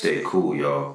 Stay cool, y'all.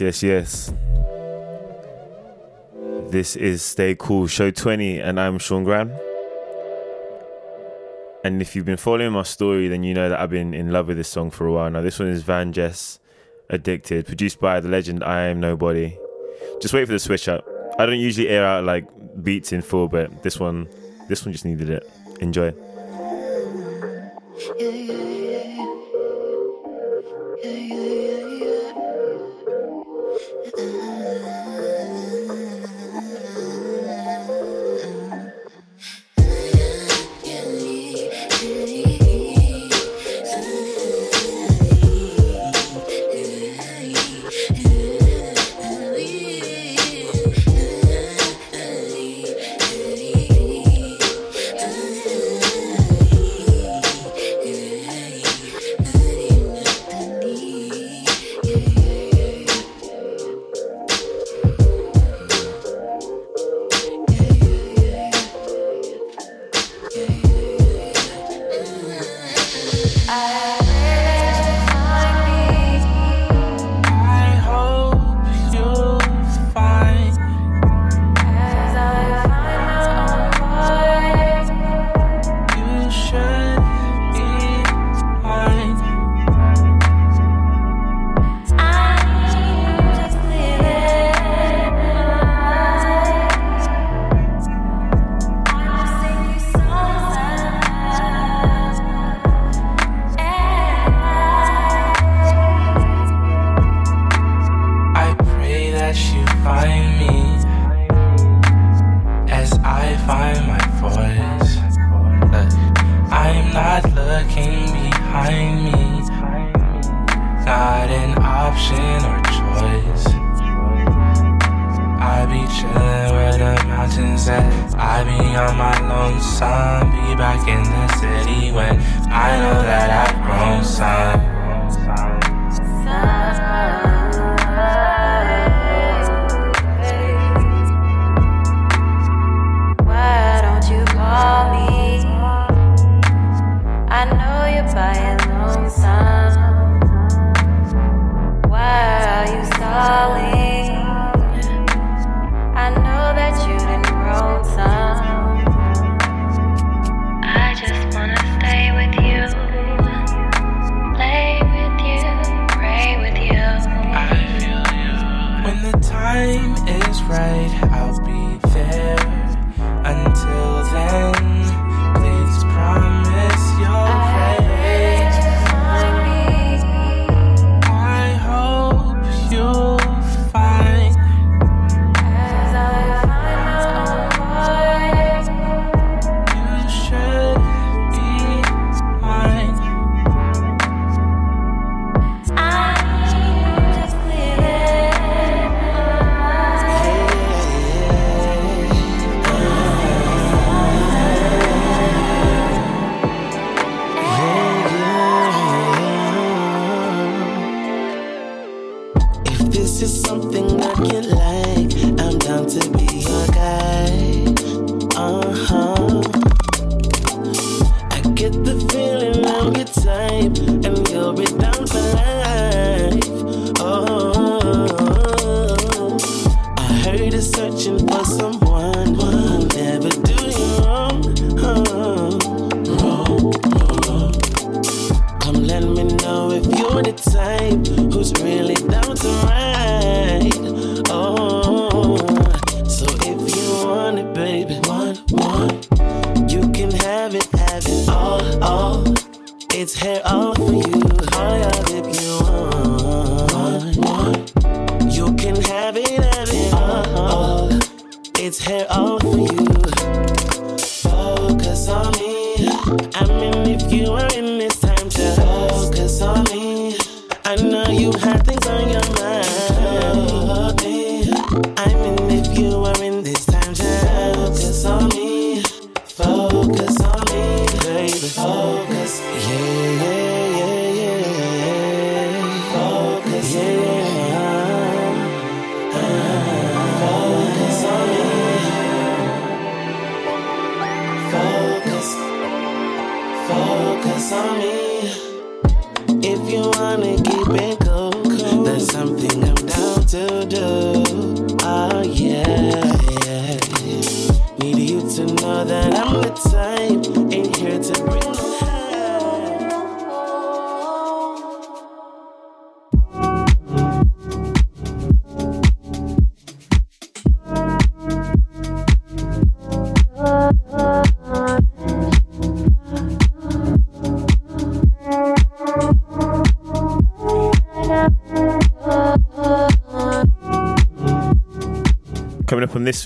yes, yes, yes. This is Stay Cool, Show 20, and I'm Sean Graham. And if you've been following my story, then you know that I've been in love with this song for a while now. This one is Van Jess, Addicted, produced by the legend IAMNOBODI. Just wait for the switch up. I don't usually air out like beats in full, but this one, this one just needed it. Enjoy. Yeah, yeah.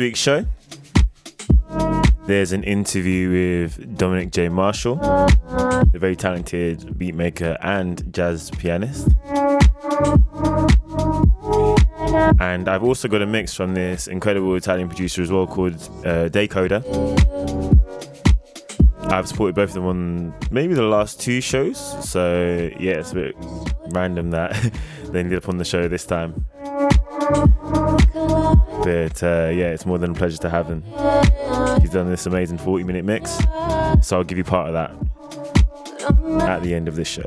week's show. There's an interview with Dominic J. Marshall, the very talented beatmaker and jazz pianist. And I've also got a mix from this incredible Italian producer as well called uh, Decoder. I've supported both of them on maybe the last two shows. So, yeah, it's a bit random that they ended up on the show this time uh, yeah, it's more than a pleasure to have him. He's done this amazing 40 minute mix, so I'll give you part of that at the end of this show.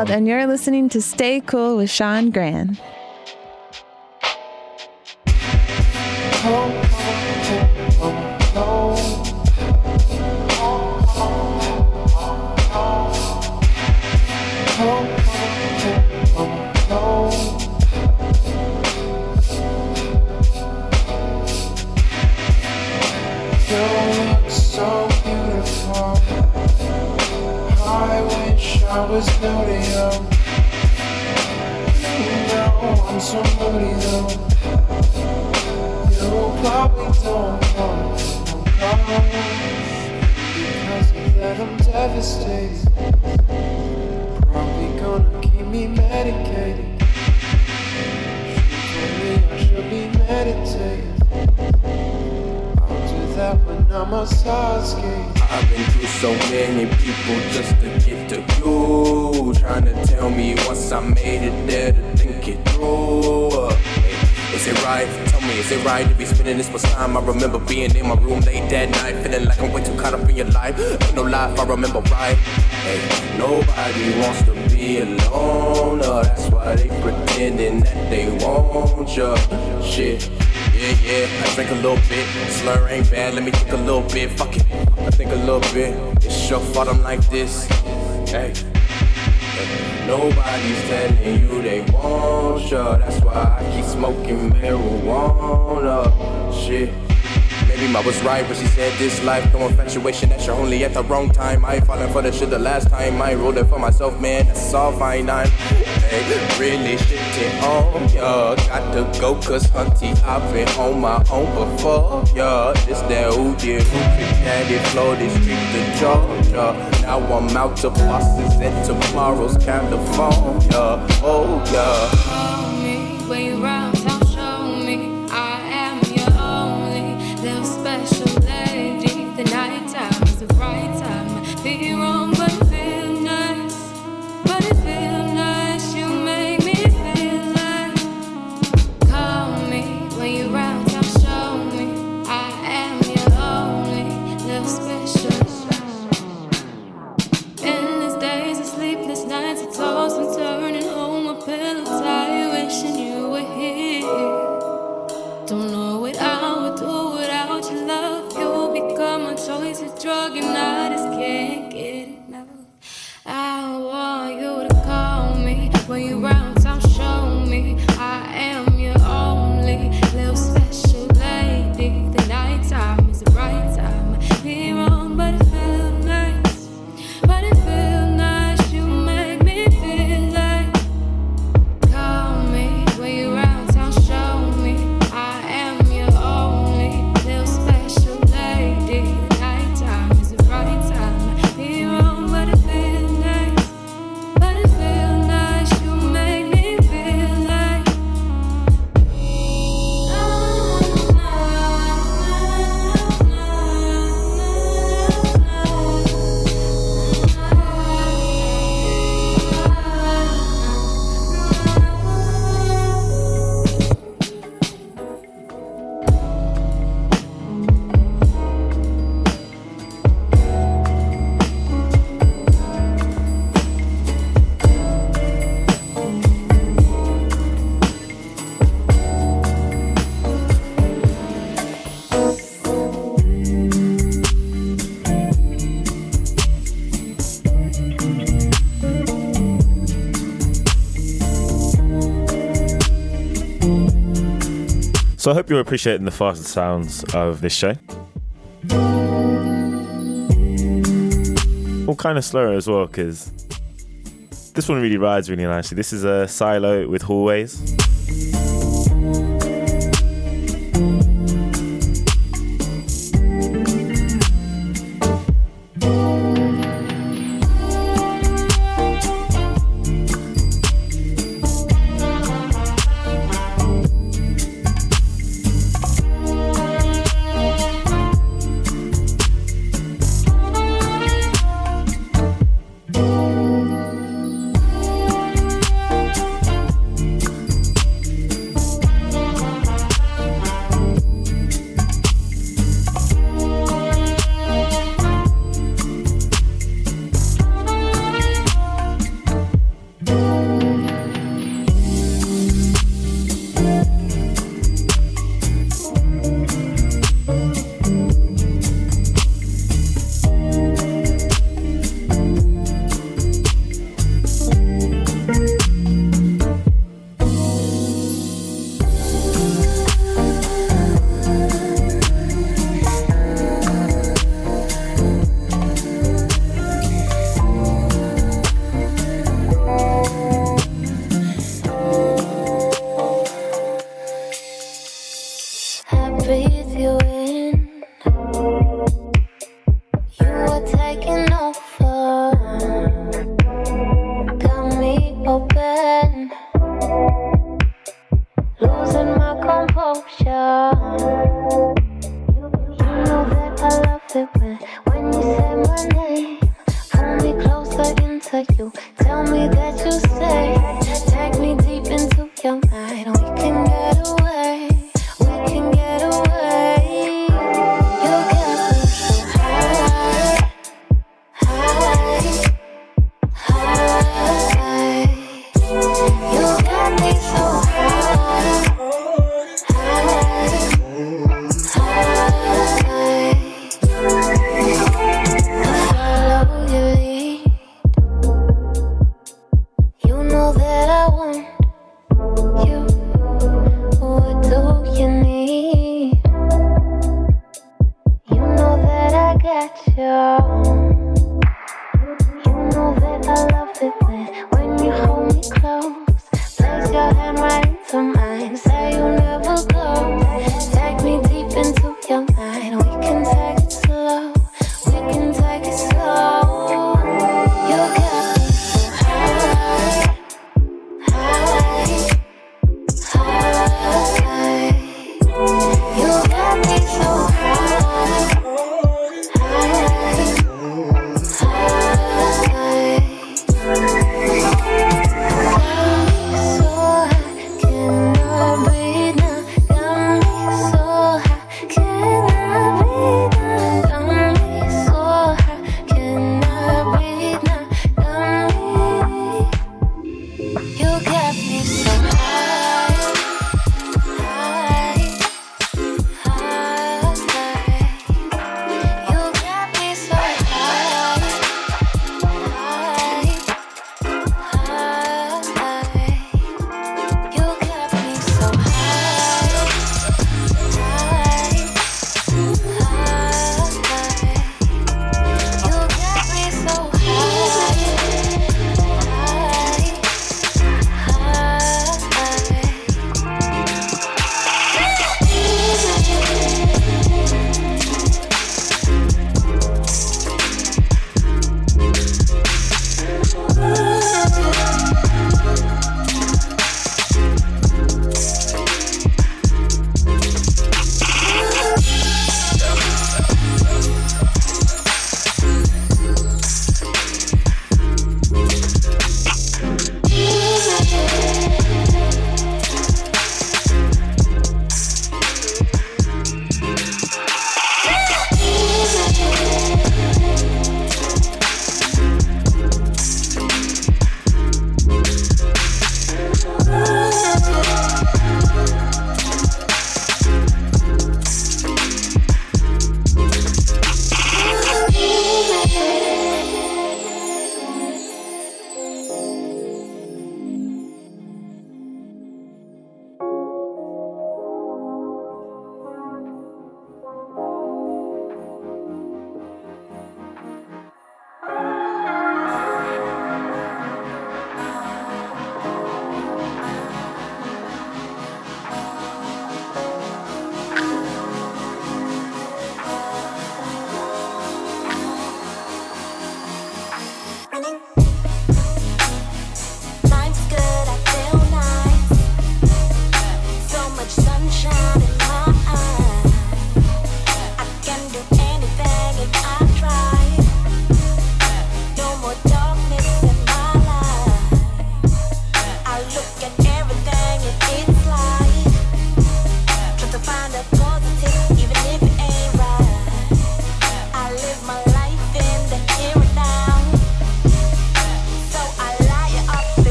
Wild, and you're listening to Stay Cool with Sean Graham. this. Hey. Nobody's telling you they want ya. That's why I keep smoking marijuana. Shit. Maybe I was right when she said this life, no infatuation, that's your only at the wrong time. I ain't falling for the shit the last time. I rolled it for myself, man. That's all fine. I'm hey, really shitting on ya. Got to go, cause hunty, I've been on my own before Yeah, This that who did who that it flow, this street to Georgia. Now I'm out to Boston's and tomorrow's California. Oh, yeah. So I hope you're appreciating the fast sounds of this show. All kind of slower as well, because this one really rides really nicely. This is a silo with hallways.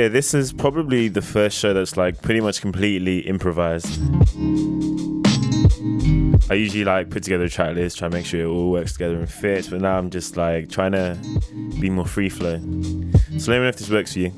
Yeah, this is probably the first show that's like pretty much completely improvised. I usually like put together a track list, try to make sure it all works together and fits, but now I'm just like trying to be more free flow. So let me know if this works for you.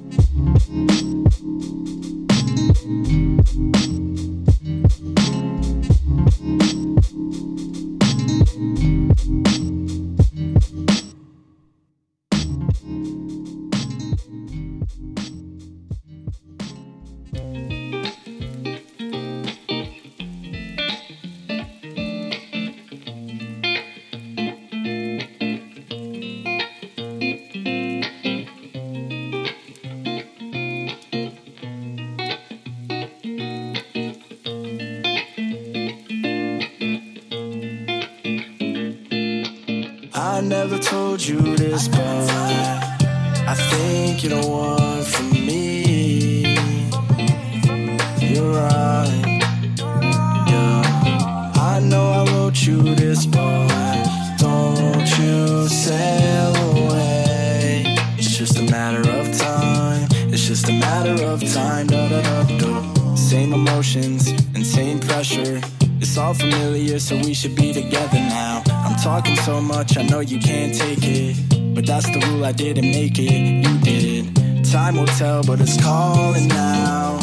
But that's the rule, I didn't make it, you did. Time will tell, but it's calling now.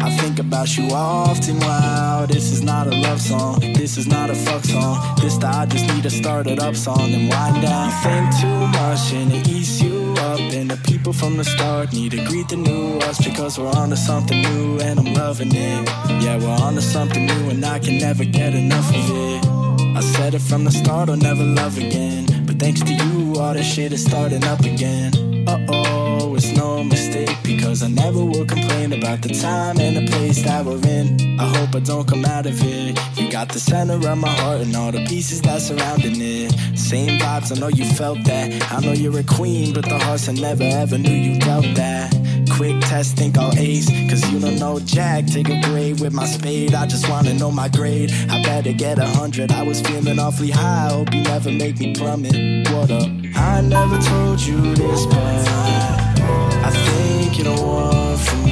I think about you often, wow. This is not a love song, this is not a fuck song. This the I just need to start it up song and wind down. You think too much and it eats you up. And the people from the start need to greet the new us because we're on to something new and I'm loving it. Yeah, we're on to something new and I can never get enough of it. I said it from the start, I'll never love again. But thanks to you, all this shit is starting up again. Uh oh, it's no mistake because I never will complain about the time and the place that we're in. I hope I don't come out of it. You got the center of my heart and all the pieces that surrounding it. Same vibes, I know you felt that. I know you're a queen, but the hearts I never ever knew you felt that. Quick test, think I'll ace. Cause you don't know Jack. Take a grade with my spade. I just wanna know my grade. I better get a hundred. I was feeling awfully high. Hope you never make me plummet. What up? I never told you this, but I think you're the one for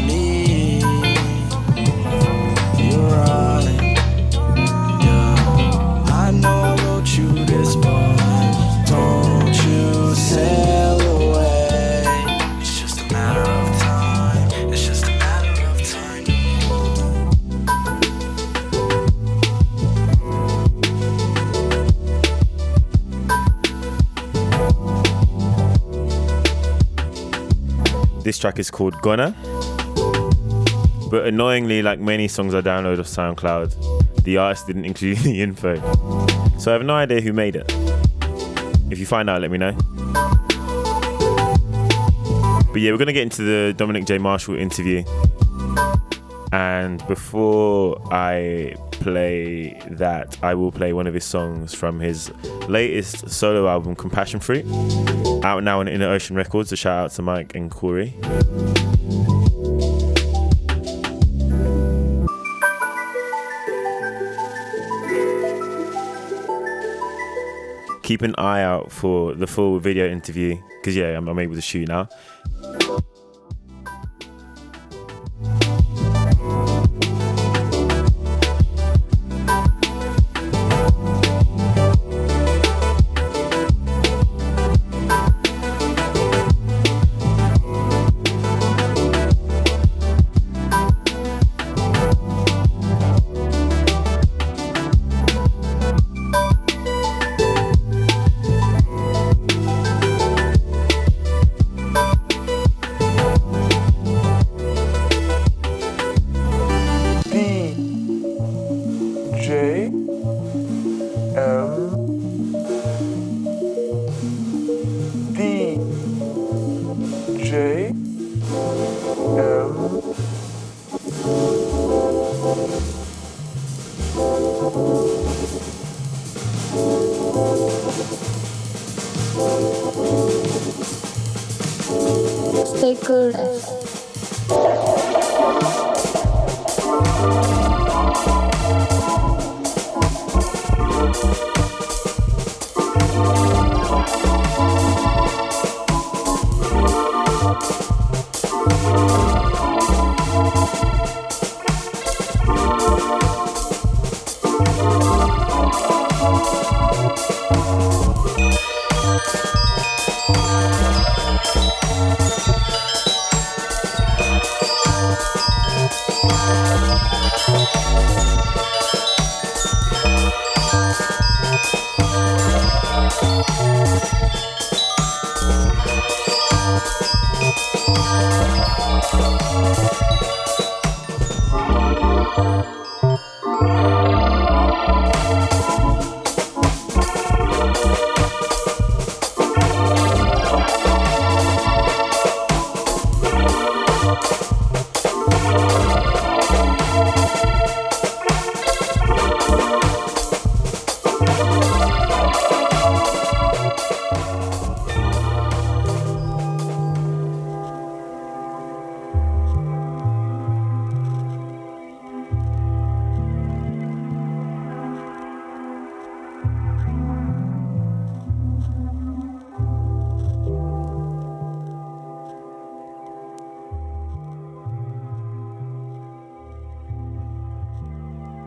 this track is called Gonna. But annoyingly, like many songs I download off SoundCloud, the artist didn't include the info. So I have no idea who made it. If you find out, let me know. But yeah, we're gonna get into the Dominic J. Marshall interview. And before I play that, I will play one of his songs from his latest solo album, Compassion Fruit, out now on Inner Ocean Records. A shout out to Mike and Corey. Keep an eye out for the full video interview because, yeah, I'm, I'm able to shoot now.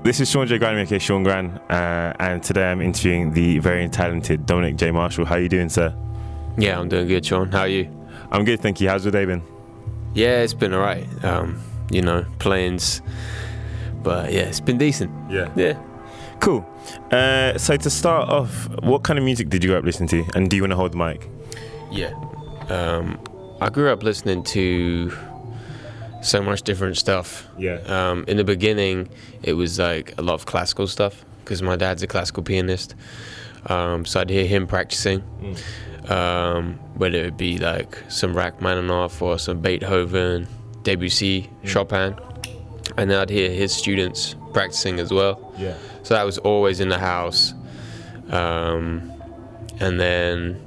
This is Sean J. Graham, aka Sean Graham, uh, and today I'm interviewing the very talented Dominic J. Marshall. How are you doing, sir? Yeah, I'm doing good, Sean. How are you? I'm good, thank you. How's your day been? Yeah, it's been alright. Um, you know, planes, but yeah, it's been decent. Yeah. Yeah. Cool. Uh, so to start off, what kind of music did you grow up listening to, and do you want to hold the mic? Yeah. Um, I grew up listening to so much different stuff. Yeah. Um, in the beginning, it was like a lot of classical stuff because my dad's a classical pianist. Um, so I'd hear him practicing, um, whether it be like some Rachmaninoff or some Beethoven, Debussy, Chopin, and then I'd hear his students practicing as well. Yeah. So that was always in the house. Um, and then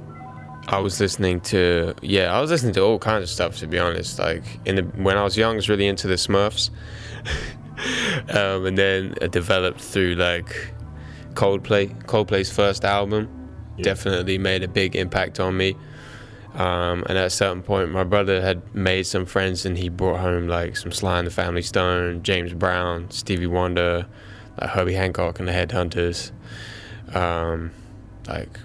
I was listening to yeah, I was listening to all kinds of stuff to be honest. Like in the when I was young, I was really into the Smurfs, um, and then it developed through like Coldplay. Coldplay's first album definitely made a big impact on me. Um, and at a certain point, my brother had made some friends, and he brought home like some Sly and the Family Stone, James Brown, Stevie Wonder, like Herbie Hancock and the Headhunters, um, like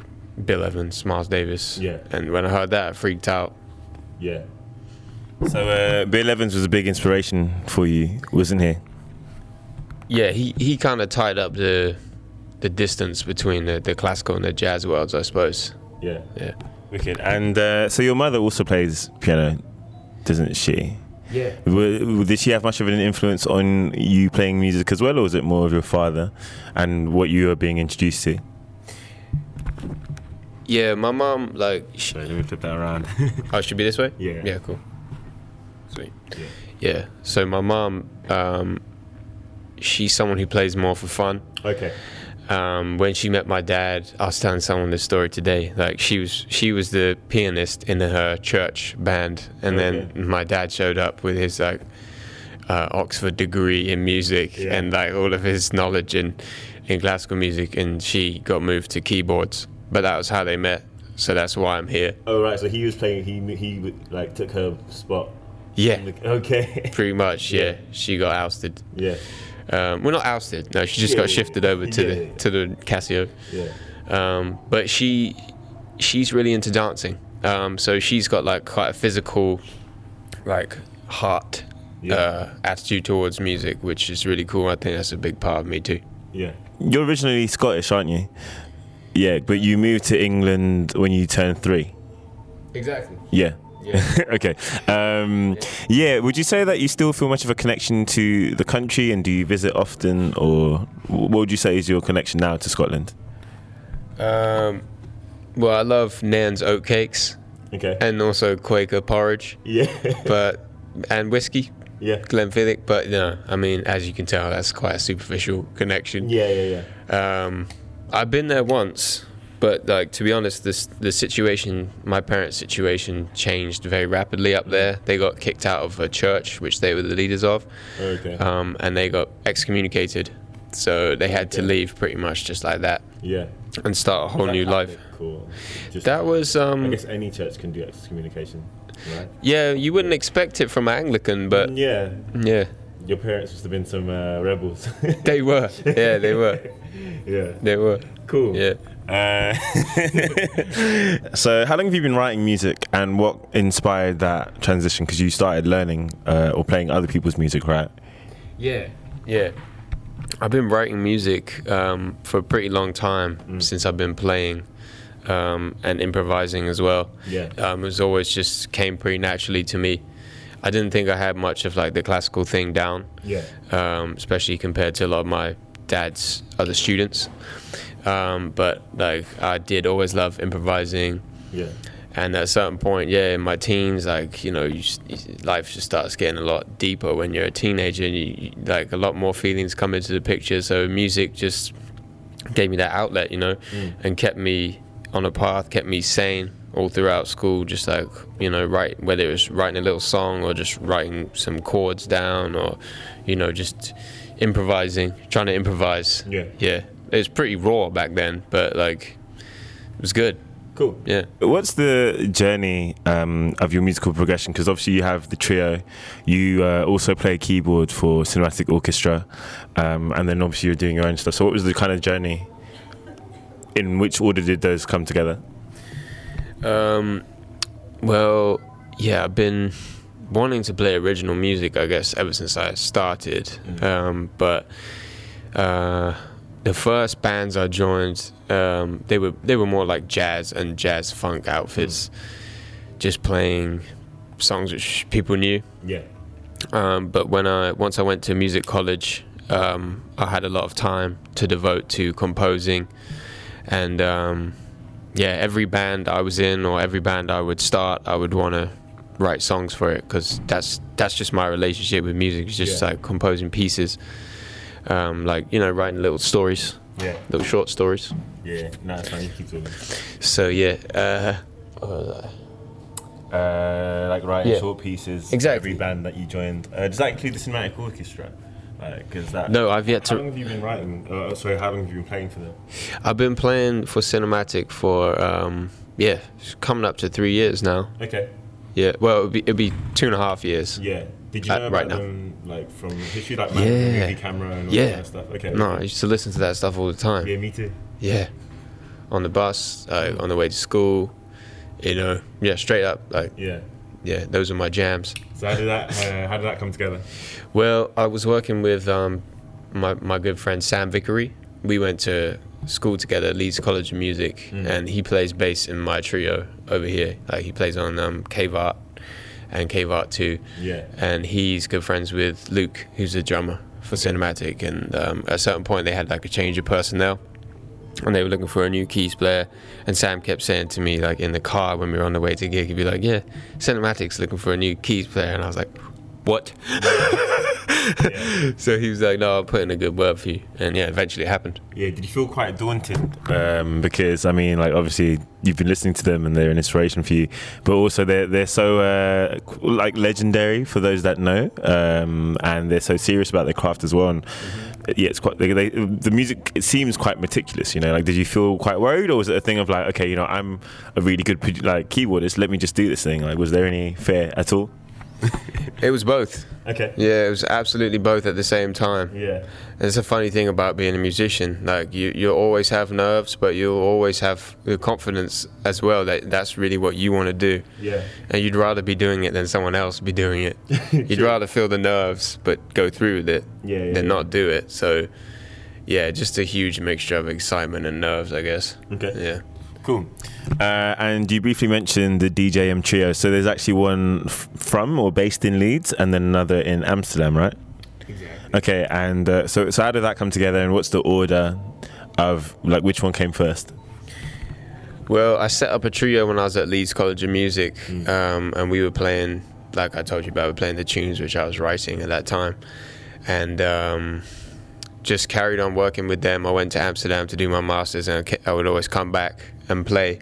Bill Evans, Miles Davis. Yeah. And when I heard that, I freaked out. Yeah. So uh, Bill Evans was a big inspiration for you, wasn't he? Yeah, he, he kind of tied up the the distance between the, the classical and the jazz worlds, I suppose. Yeah. Yeah. Wicked. And uh, so your mother also plays piano. doesn't she? Yeah. Did she have much of an influence on you playing music as well, or was it more of your father and what you were being introduced to? Yeah, my mom like. Sh- let me flip that around. oh, it should be this way. Yeah. Yeah. Cool. Sweet. Yeah. yeah. So my mom, um, she's someone who plays more for fun. Okay. Um, when she met my dad, I was telling someone this story today. Like she was, she was the pianist in her church band, and then my dad showed up with his like uh, Oxford degree in music Yeah. and like all of his knowledge in in classical music, and she got moved to keyboards. But that was how they met. So that's why I'm here. Oh right, so he was playing. He he like took her spot. Yeah. Okay. Pretty much, yeah. She got ousted. Yeah. Um, well, not ousted. No, she just Yeah, got yeah, shifted over to Yeah, the yeah. to the Casio. Yeah. Um, but she she's really into dancing. Um, so she's got like quite a physical, like heart uh, attitude towards music, which is really cool. I think that's a big part of me too. Yeah. You're originally Scottish, aren't you? Yeah, but you moved to England when you turned three. Exactly. Yeah. Yeah. okay. Um, yeah. Would you say that you still feel much of a connection to the country, and do you visit often, or what would you say is your connection now to Scotland? Um, well, I love Nairn's oatcakes. Okay. And also Quaker porridge. Yeah. but and whiskey. Yeah. Glenfiddich, but no, I mean, as you can tell, that's quite a superficial connection. Yeah, yeah, yeah. Um, I've been there once, but like to be honest, this the situation, my parents' situation, changed very rapidly up there. They got kicked out of a church, which they were the leaders of. Okay. Um, and they got excommunicated, so they had to leave pretty much just like that. Yeah. And start a whole new life. Just- That was um, I guess any church can do excommunication, right? Yeah, you wouldn't expect it from an Anglican, but Yeah. yeah, Your parents must have been some uh, rebels. they were. Yeah, they were. Yeah. They were. Cool. Yeah. Uh, so, how long have you been writing music, and what inspired that transition? Because you started learning uh, or playing other people's music, right? Yeah. Yeah. I've been writing music um, for a pretty long time Mm. since I've been playing um, and improvising as well. Yeah. Um, it was always just came pretty naturally to me. I didn't think I had much of like the classical thing down. Yeah. Um, especially compared to a lot of my dad's other students. Um, but like I did always love improvising. Yeah. And at a certain point, yeah, in my teens, like you know, you just, life just starts getting a lot deeper when you're a teenager, and you, like a lot more feelings come into the picture. So music just gave me that outlet, you know, Mm. and kept me on a path, kept me sane all throughout school. Just like you know, write whether it was writing a little song or just writing some chords down, or you know, just improvising, trying to improvise. Yeah. yeah, it was pretty raw back then, but like it was good. Cool. Yeah. What's the journey um, of your musical progression? Because obviously you have the trio, you uh, also play keyboard for cinematic orchestra, um, and then obviously you're doing your own stuff. So, what was the kind of journey? In which order did those come together? Um, well, yeah, I've been wanting to play original music, I guess, ever since I started. Um, but uh, the first bands I joined, um, they were they were more like jazz and jazz funk outfits, just playing songs which people knew. Yeah. Um, but when I once I went to music college, um, I had a lot of time to devote to composing, and um, yeah, every band I was in or every band I would start, I would want to write songs for it because that's that's just my relationship with music. It's just Yeah. like composing pieces, um, like you know, writing little stories, Yeah. little short stories. Yeah, no, it's fine. You keep talking. So yeah, uh, what was I? Uh, like writing Yeah. short pieces. Exactly. Every band that you joined. Uh, does that include the cinematic orchestra? Because that. No, I've yet How to- long have you been writing? Uh, sorry, how long have you been playing for them? I've been playing for cinematic for um, yeah, it's coming up to three years now. Okay. Yeah, well, it'd be, it'd be two and a half years. Yeah. Did you Uh, know about right now? them like from history, like man, Yeah. movie camera and all yeah. that kind of stuff? Okay. No, I used to listen to that stuff all the time. Yeah, me too. Yeah. On the bus, uh, on the way to school, you know, yeah, straight up, like, Yeah. Yeah, those are my jams. So how did that? Uh, how did that come together? Well, I was working with um, my my good friend Sam Vickery. We went to school together, Leeds College of Music, Mm. and he plays bass in my trio over here. Like he plays on um, Cave Art, and Cave Art too. Yeah. And he's good friends with Luke, who's the drummer for Cinematic. And um, at a certain point, they had like a change of personnel. And they were looking for a new keys player, and Sam kept saying to me, like in the car when we were on the way to gig, he'd be like, "Yeah, Cinematic's looking for a new keys player," and I was like, "What?" so he was like, "No, I'll put in a good word for you," and yeah, eventually it happened. Yeah, did you feel quite daunted? Um, because I mean, like obviously you've been listening to them and they're an inspiration for you, but also they're they're so uh, like legendary for those that know, um, and they're so serious about their craft as well. And yeah, it's quite they, they, the music. It seems quite meticulous. You know, like did you feel quite worried, or was it a thing of like, okay, you know, I'm a really good like keyboardist. Let me just do this thing. Like, was there any fear at all? It was both. Okay. Yeah, it was absolutely both at the same time. Yeah. It's a funny thing about being a musician. Like you, you always have nerves, but you'll always have the confidence as well that that's really what you want to do. Yeah. And you'd rather be doing it than someone else be doing it. you'd rather feel the nerves but go through with it Yeah, yeah, than yeah. not do it. So, yeah, just a huge mixture of excitement and nerves, I guess. Okay. Yeah. Cool. Uh, and you briefly mentioned the DJM trio. So there's actually one f- from or based in Leeds, and then another in Amsterdam, right? Exactly. Okay. And uh, so, so how did that come together, and what's the order of like which one came first? Well, I set up a trio when I was at Leeds College of Music, um, and we were playing, like I told you about, we were playing the tunes which I was writing at that time, and um, just carried on working with them. I went to Amsterdam to do my masters, and I would always come back and play,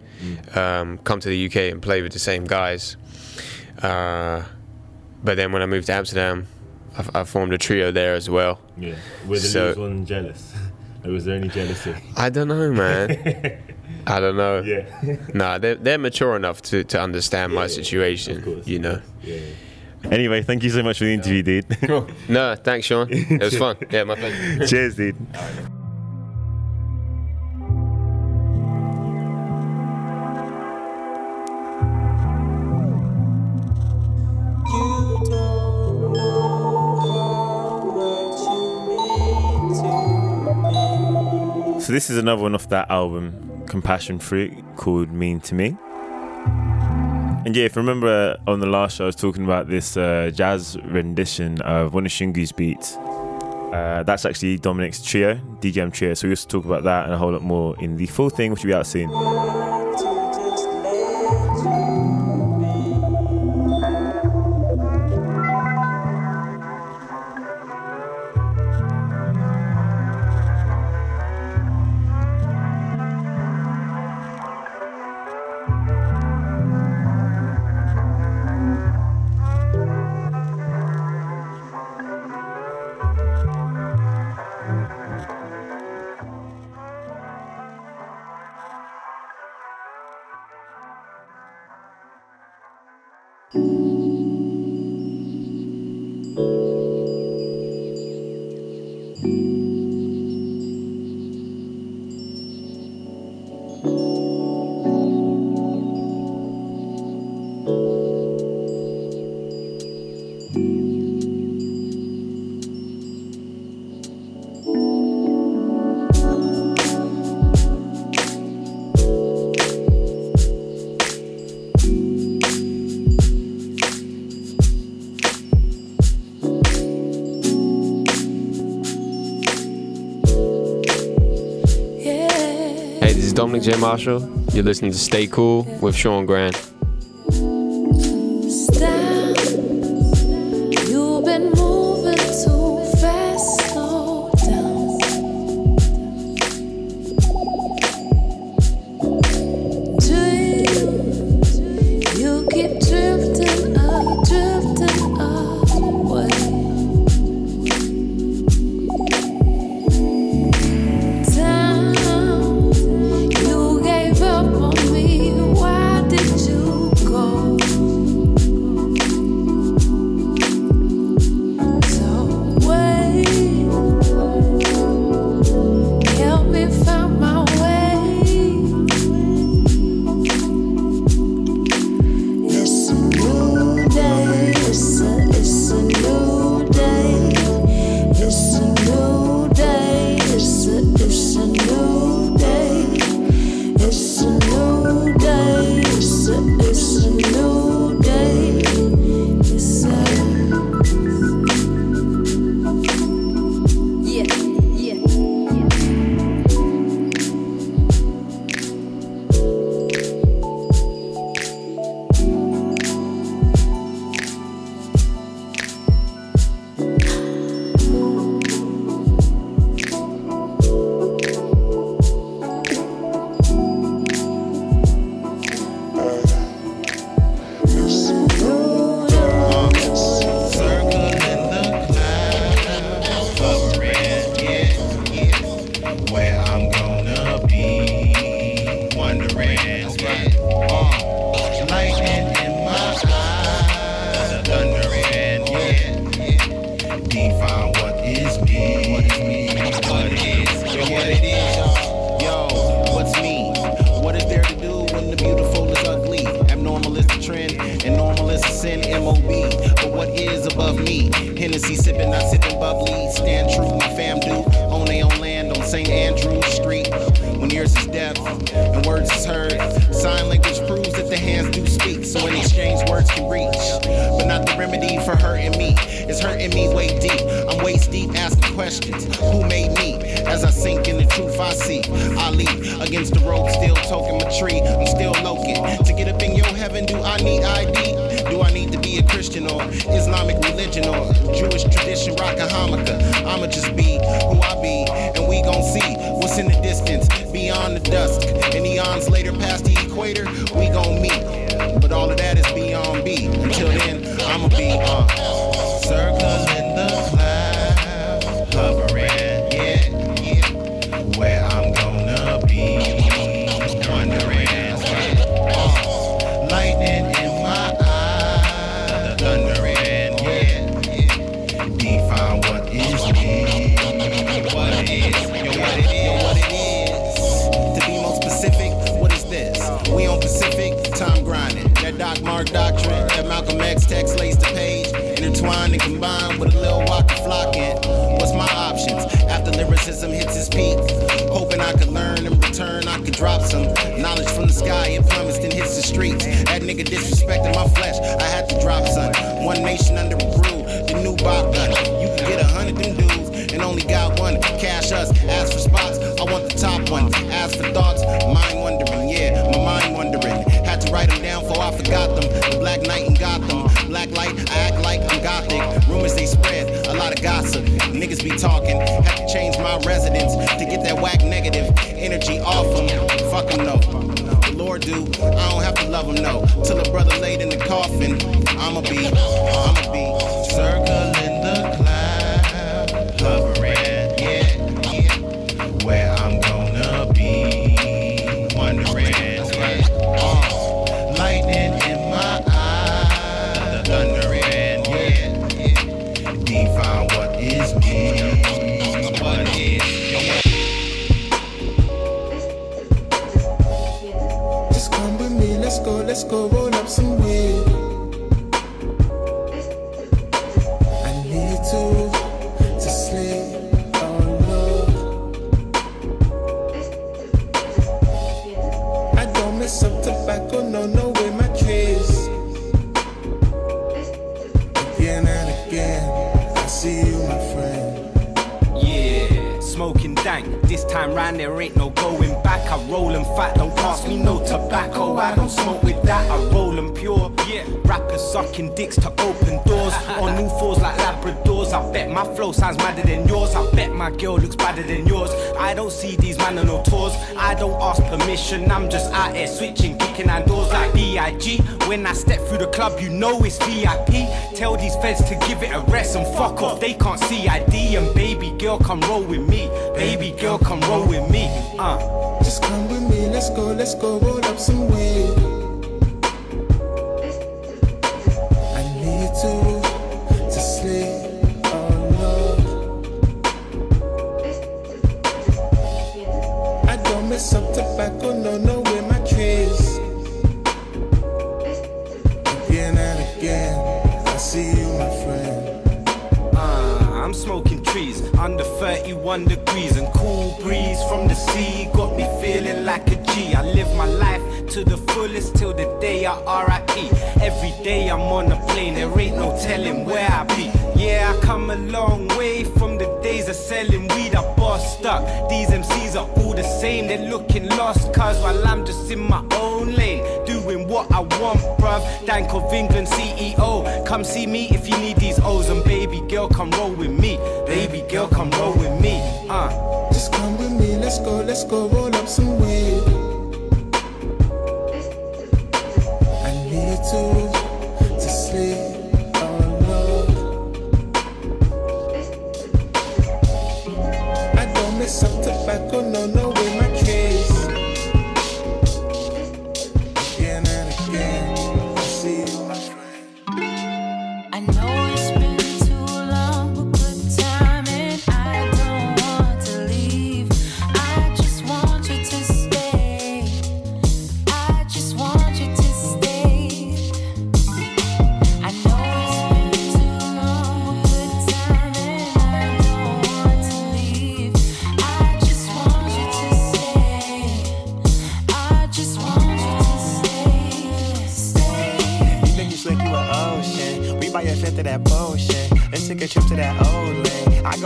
um, come to the UK and play with the same guys. Uh, but then when I moved to Amsterdam, I, I formed a trio there as well. Yeah. Were the So- one jealous? or was there any jealousy? I don't know, man. I don't know. Yeah. nah, they're, they're mature enough to, to understand my situation, Course, you know. Anyway, thank you so much for the interview, dude. Cool. no, thanks, Sean. It was fun. Yeah, my pleasure. Cheers, dude. So this is another one off that album, Compassion Fruit, called Mean to Me. And yeah, if you remember on the last show, I was talking about this uh, jazz rendition of one of Shungu's beats. Uh, that's actually Dominic's trio, DJM trio. So we also talk about that and a whole lot more in the full thing, which will be out soon. Hey, this is Dominic J. Marshall. You're listening to Stay Cool with Sean Graham. my residence to get that whack negative energy off them. Fuck them, no. Lord do. I don't have to love him, no. Till a brother laid in the coffin, I'ma be, I'ma be. mission, I'm just out here switching, kicking on doors like D.I.G. When I step through the club, you know it's VIP. Tell these feds to give it a rest and fuck off, they can't see ID. And baby girl, come roll with me. Baby girl, come roll with me. Uh. Just come with me, let's go, let's go, roll up some weed.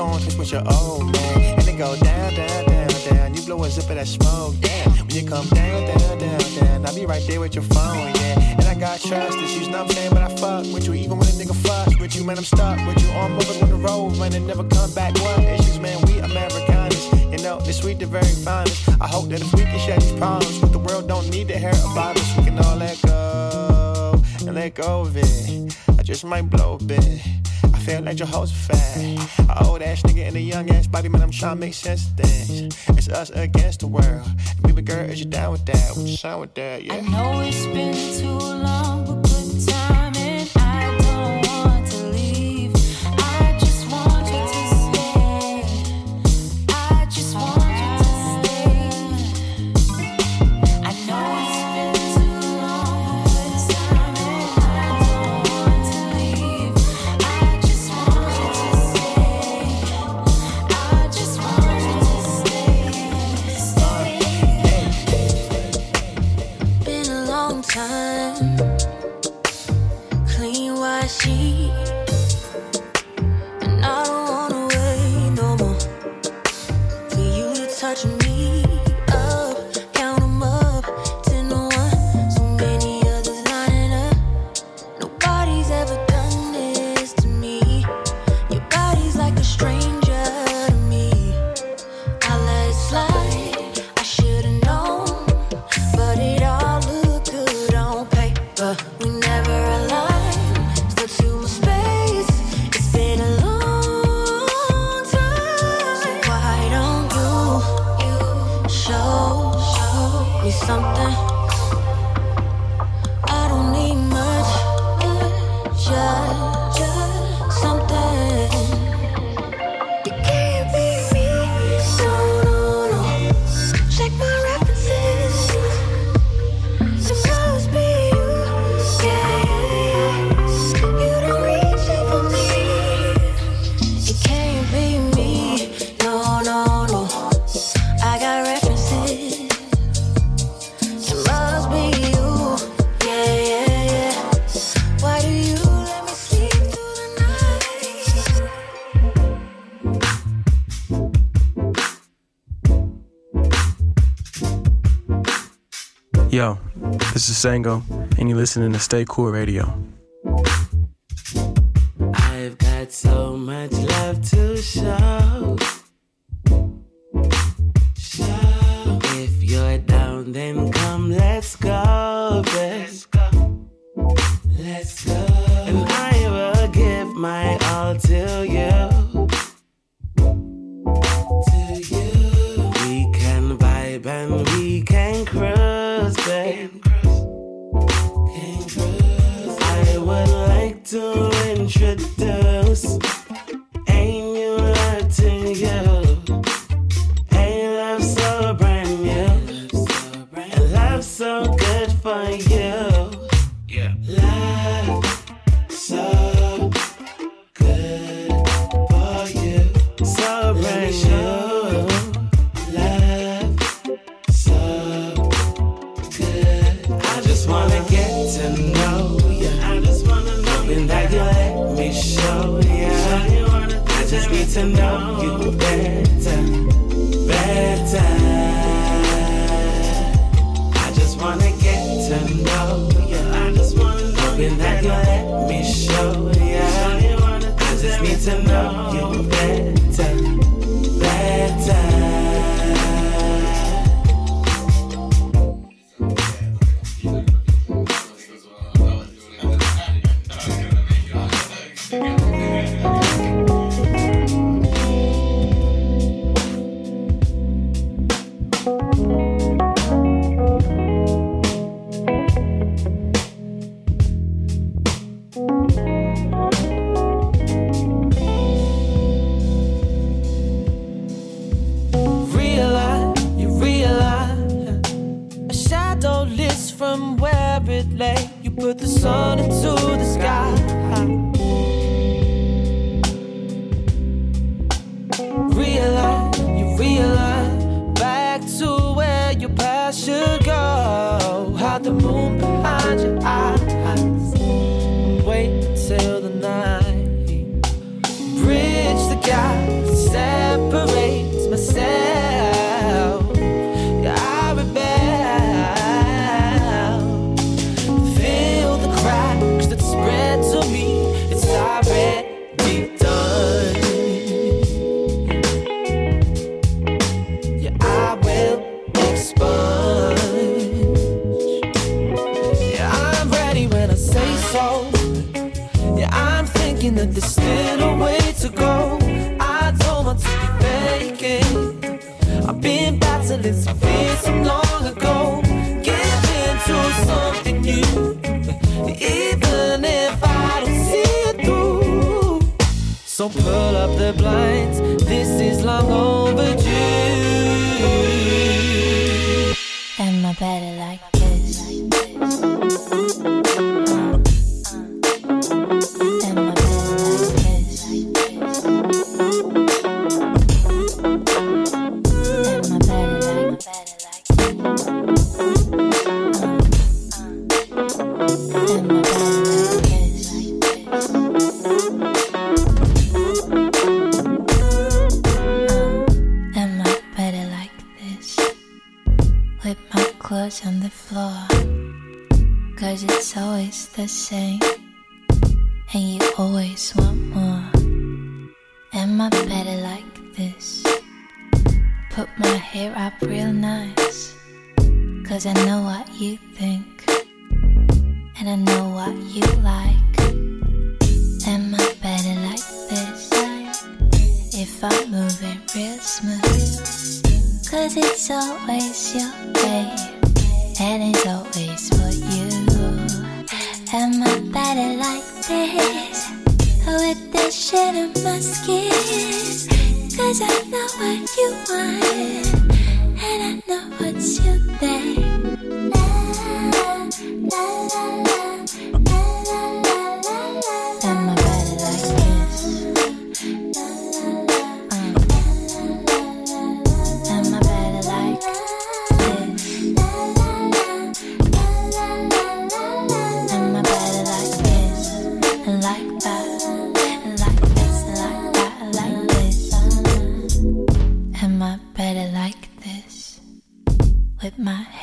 On, twist with your old man. And it go down, down, down, down. You blow a zip of that smoke, damn. When you come down, down, down, down, I'll be right there with your phone, yeah. And I got trust issues, I'm saying? But I fuck with you, even when a nigga fuck with you, man, I'm stuck with you. On moving on the road, man, and never come back. What issues, man? We Americaners. You know, the sweet, the very finest. I hope that if we can share these problems, but the world don't need to hear about us, we can all let go and let go of it. I just might blow a bit. Feel like your. A old ass nigga in a young ass body, man. I'm trying to make sense of things. It's us against the world. Baby girl, is you down with that? Would you sign with that? Yeah. I know it's been too long, Sango, and you're listening to Stay Cool Radio.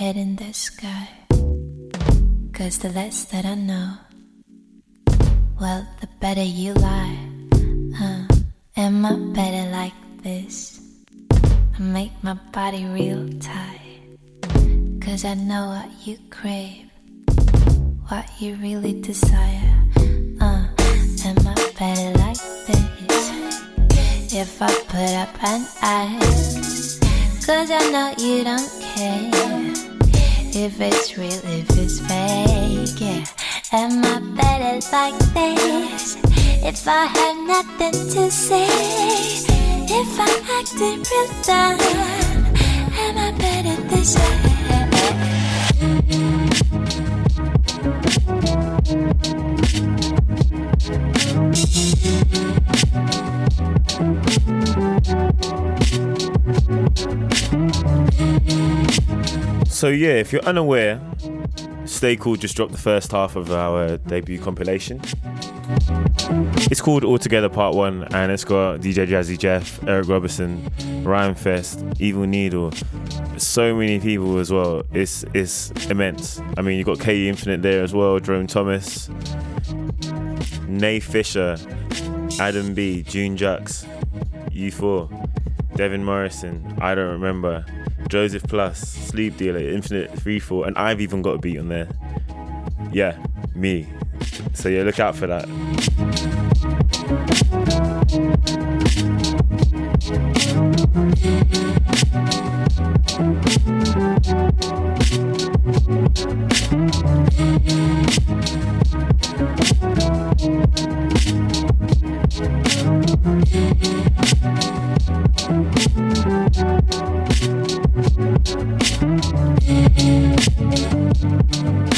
Head in the sky. Cause the less that I know, well, the better you lie. Huh? Am I better like this? I make my body real tight. Cause I know what you crave, what you really desire. Uh, am I better like this? If I put up an act, cause I know you don't care. If it's real, if it's fake, yeah. Am I better like this? If I have nothing to say, if I'm acting real am I better this So yeah, if you're unaware, Stay Cool just dropped the first half of our debut compilation. It's called Altogether Part 1 and it's got DJ Jazzy Jeff, Eric Robertson, Ryan Fest, Evil Needle, so many people as well. It's it's immense. I mean, you've got KE Infinite there as well, Jerome Thomas, Nay Fisher, Adam B, June Jux, U4, Devin Morrison, I don't remember, Joseph Plus, Sleep Dealer, Infinite Freefall, and I've even got a beat on there. Yeah, me. So yeah, look out for that. Bye.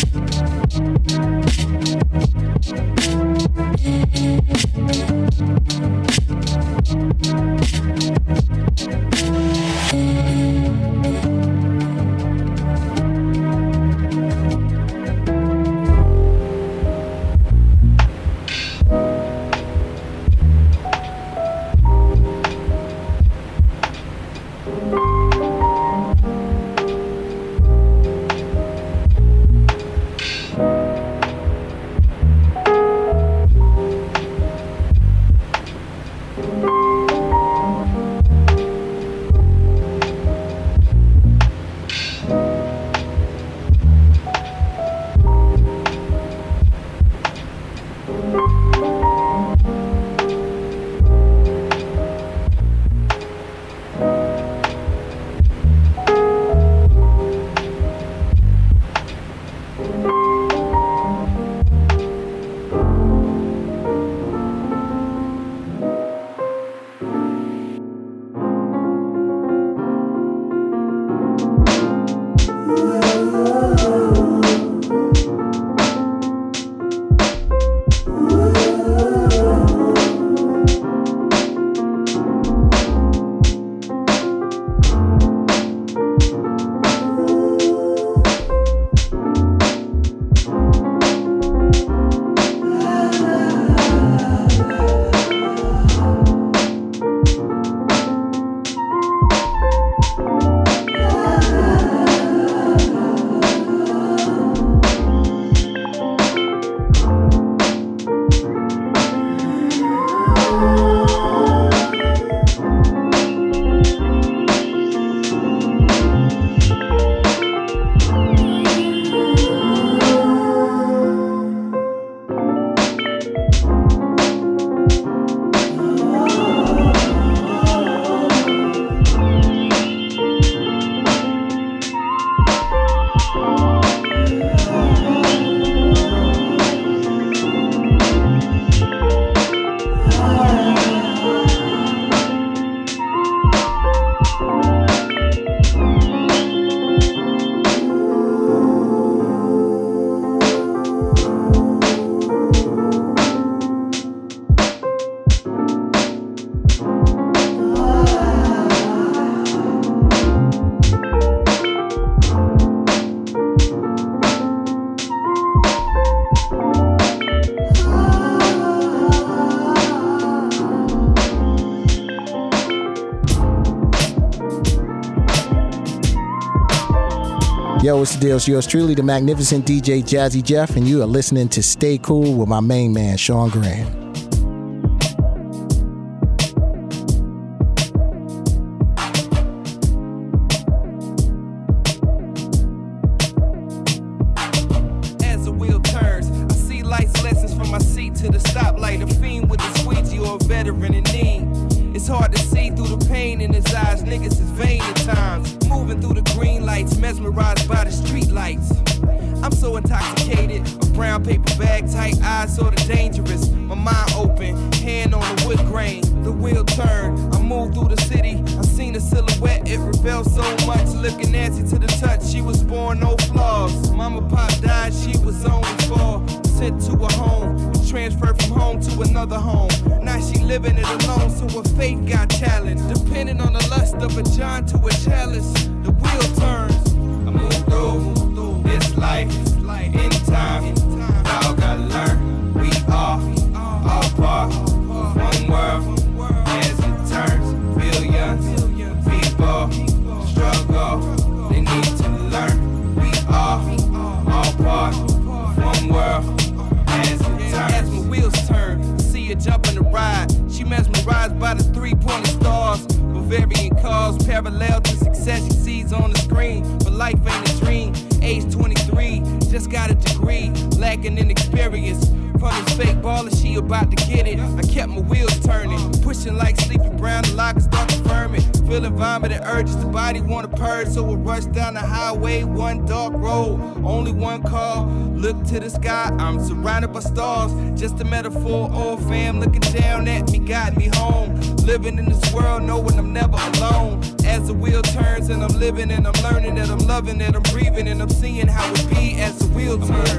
Yo, what's the deal? It's yours truly, the magnificent DJ Jazzy Jeff, and you are listening to Stay Cool with my main man, Sean Graham. up our stars. Just a metaphor, old fam looking down at me, got me home. Living in this world, knowing I'm never alone. As the wheel turns and I'm living and I'm learning that I'm loving that I'm breathing and I'm seeing how it be as the wheel turns.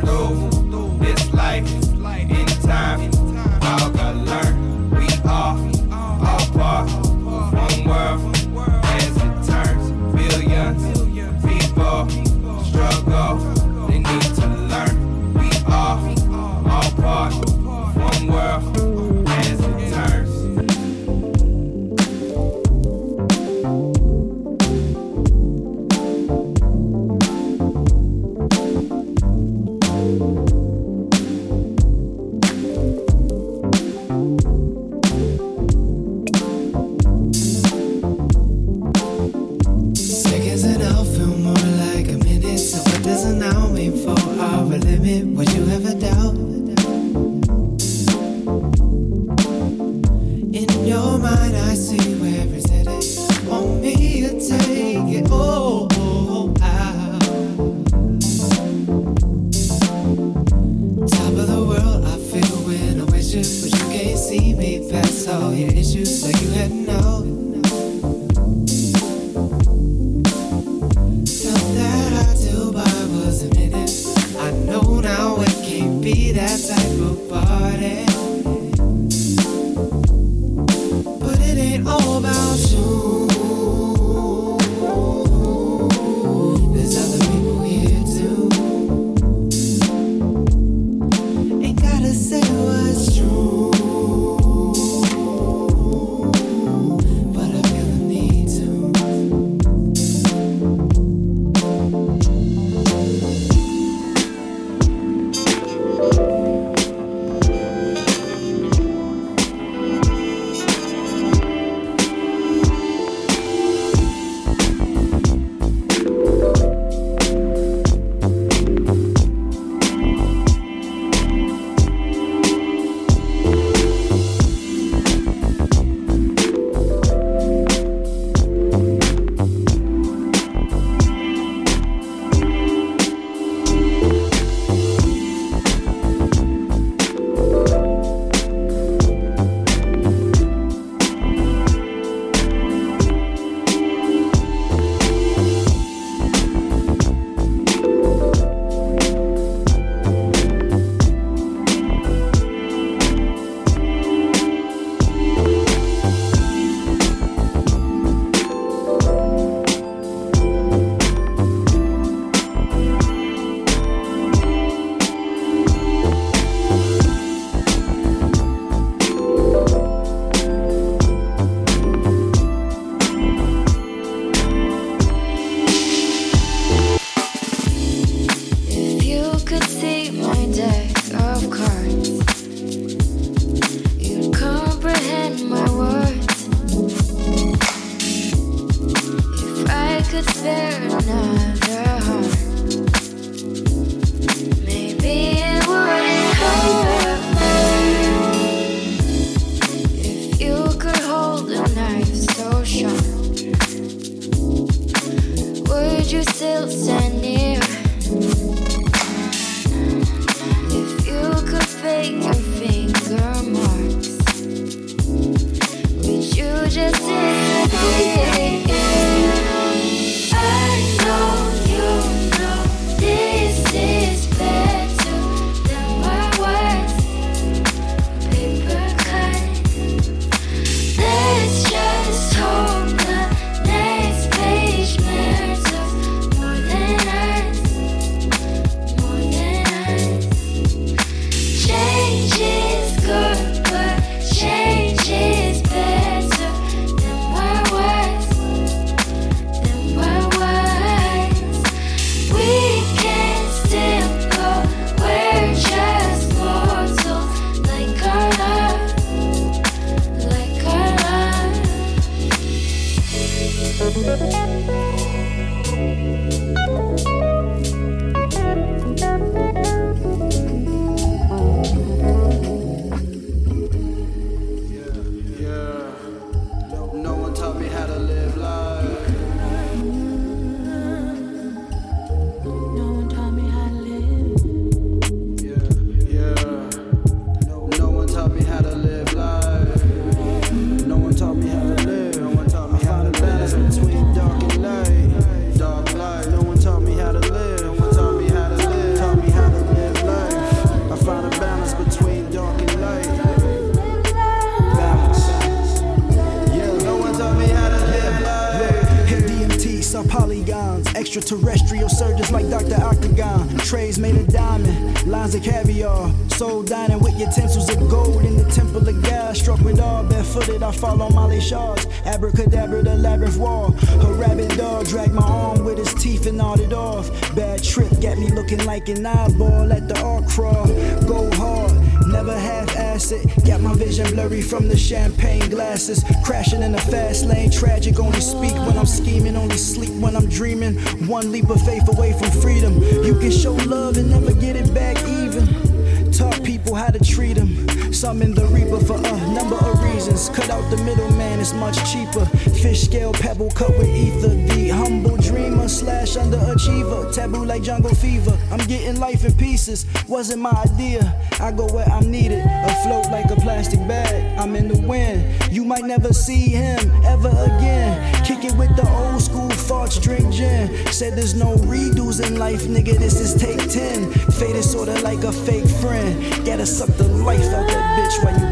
like an eyeball, let the art crawl. Go hard, never half ass it. Got my vision blurry from the champagne glasses. Crashing in the fast lane, tragic. Only speak when I'm scheming, only sleep when I'm dreaming. One leap of faith away from freedom. You can show love and never get it back even. Taught people how to treat them. Summon the reaper for a number of reasons. Cut out the middleman, it's much cheaper. Fish scale pebble cut with ether. The humble Underachiever, taboo like jungle fever. I'm getting life in pieces, wasn't my idea. I go where I'm needed, afloat like a plastic bag. I'm in the wind, you might never see him ever again. Kick it with the old school thoughts, drink gin. Said there's no redos in life, nigga, this is take 10. Faded sorta like a fake friend. Gotta suck the life out that bitch while you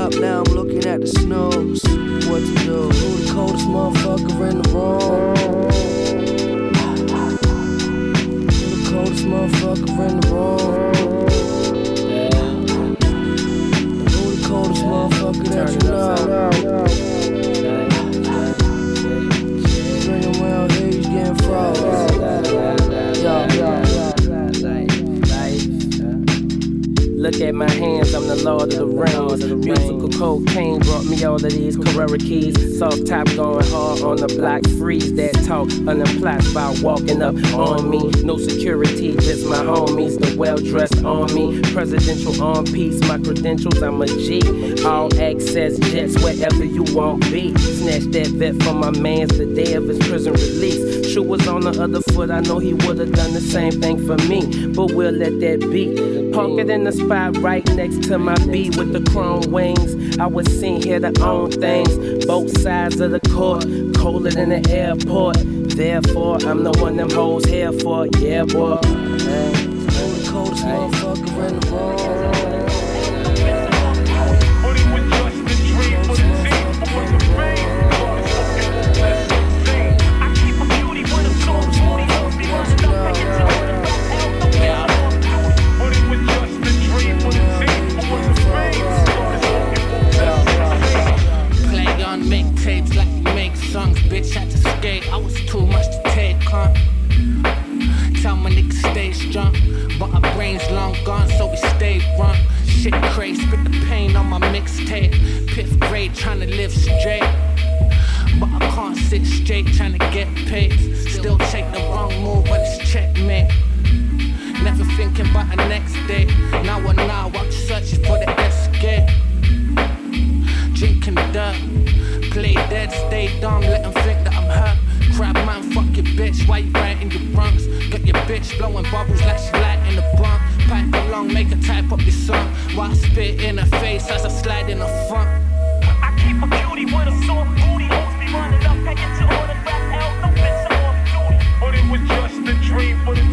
up, now I'm looking at the snooze. What to do? Who the coldest motherfucker in the room? Who the coldest motherfucker in the room? Who the coldest motherfucker that you know? Look at my hands, I'm the Lord of the Rings. Musical cocaine brought me all of these Carrera keys. Soft top going hard on the block. Freeze that talk, unemployed by walking up on me. No security, just my homies. The well dressed army. Presidential on piece, my credentials, I'm a G. All access jets wherever you want be. Snatch that vet from my man's the day of his prison release. Shoe was on the other foot, I know he would've done the same thing for me. But we'll let that be. Park it in the spot right next to my B with the chrome wings. I was seen here to own things. Both sides of the court, colder than the airport. Therefore, I'm the one them hoes here for. Yeah, boy. Hey, the coldest motherfucker in the room? Long gone, so we stay wrong. Shit crazy, spit the pain on my mixtape. Fifth grade, trying to live straight. But I can't sit straight, trying to get paid. Still take the wrong move, but it's checkmate. Never thinking about the next day. Now or now, I'm searching for the escape. Drinking dirt, play dead, stay dumb, let them think that I'm hurt. Bitch, why you writing your Bronx? Got your bitch blowing bubbles like she light in the bunk. Pipe along, make her type up your song. While I spit in her face as I slide in the front. I keep a cutie with a sore booty, hoes be running up, I get to autograph L, no bitch, I'm off duty. But it was just a dream for the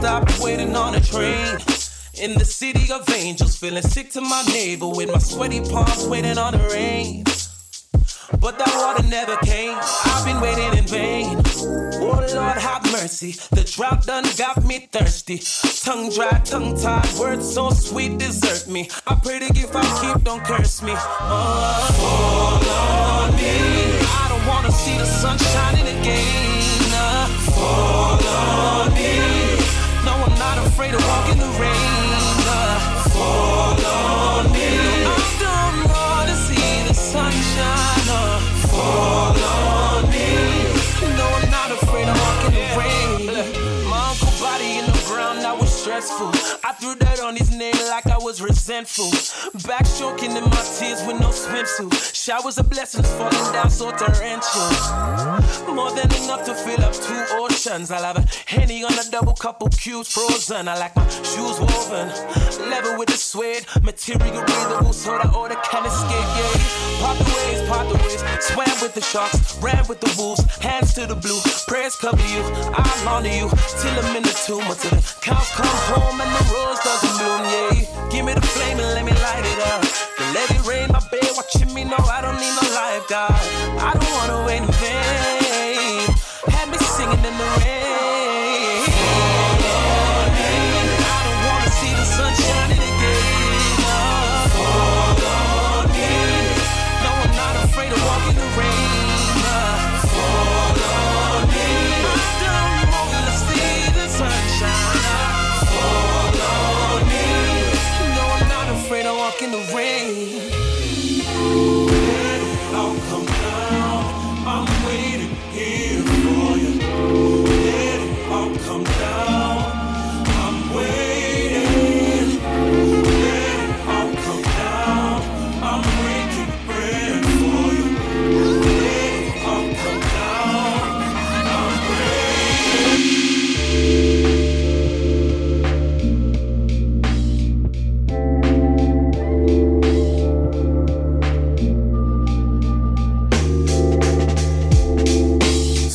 stop waiting on a train. In the city of angels, feeling sick to my navel with my sweaty palms waiting on the rain. But that water never came. I've been waiting in vain. Oh Lord, have mercy. The drought done got me thirsty. Tongue dry, tongue tied, words so sweet desert me. I pray the gift I keep, don't curse me. Oh, fall on me. I don't wanna see the sun shining again. Uh, fall on me. Afraid to walk in the rain. Fall on me. I don't wanna see the sunshine. Fall on me. No, I'm not afraid to walk in the rain. My uncle body in the ground, I was stressful. I threw that on his name was resentful. Back choking in my tears with no swimsuit. Showers of blessings falling down so torrential. More than enough to fill up two oceans. I'll have a henny on a double couple cubes frozen. I like my shoes woven, level with the suede, material breathable so that all the can escape. Yeah, part the waves, part the waves. Swam with the sharks, ran with the wolves, hands to the blue. Prayers cover you, I'll honor you till I'm in the tomb until the cows come home and the rose doesn't bloom. Yeah, give me the flame and let me light it up. Then let it rain my bed, watching me know I don't need no lifeguard. I don't wanna wait in vain. Had me singing in the rain.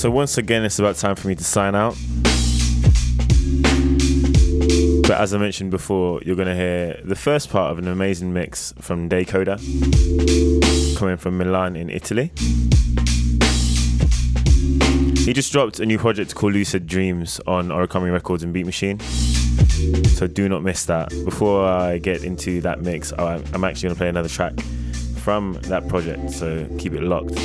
So once again, it's about time for me to sign out. But as I mentioned before, you're gonna hear the first part of an amazing mix from Decoder, coming from Milan in Italy. He just dropped a new project called Lucid Dreams on Origami Records and Beat Machine. So do not miss that. Before I get into that mix, I'm actually gonna play another track from that project. So keep it locked.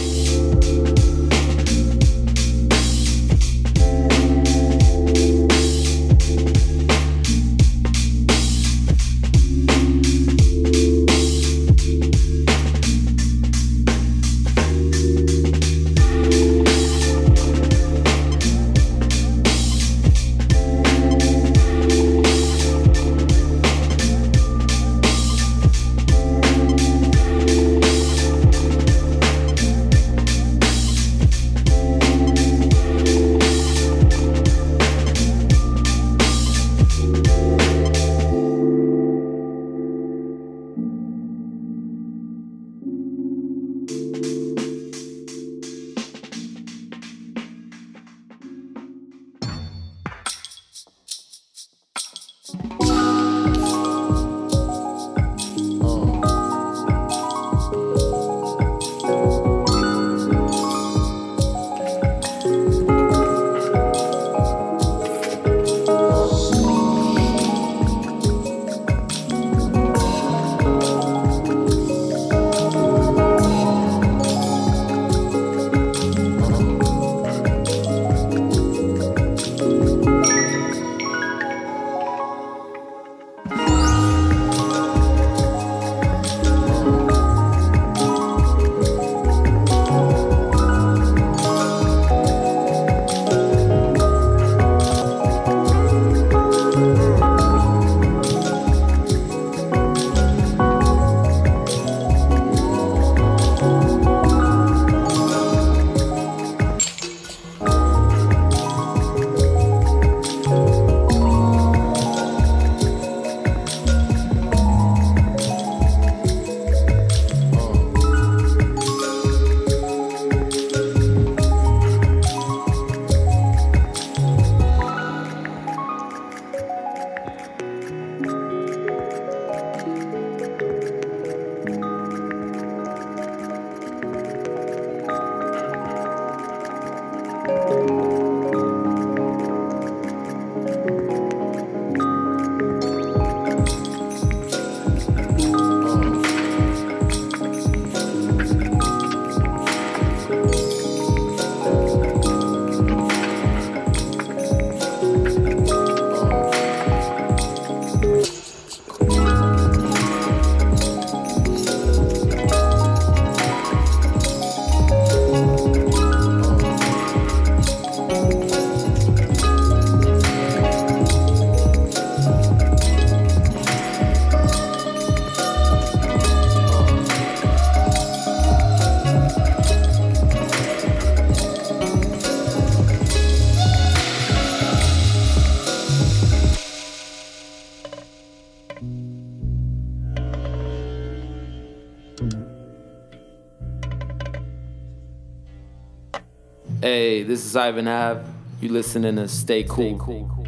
This is Ivan Ave. You listening to Stay Cool.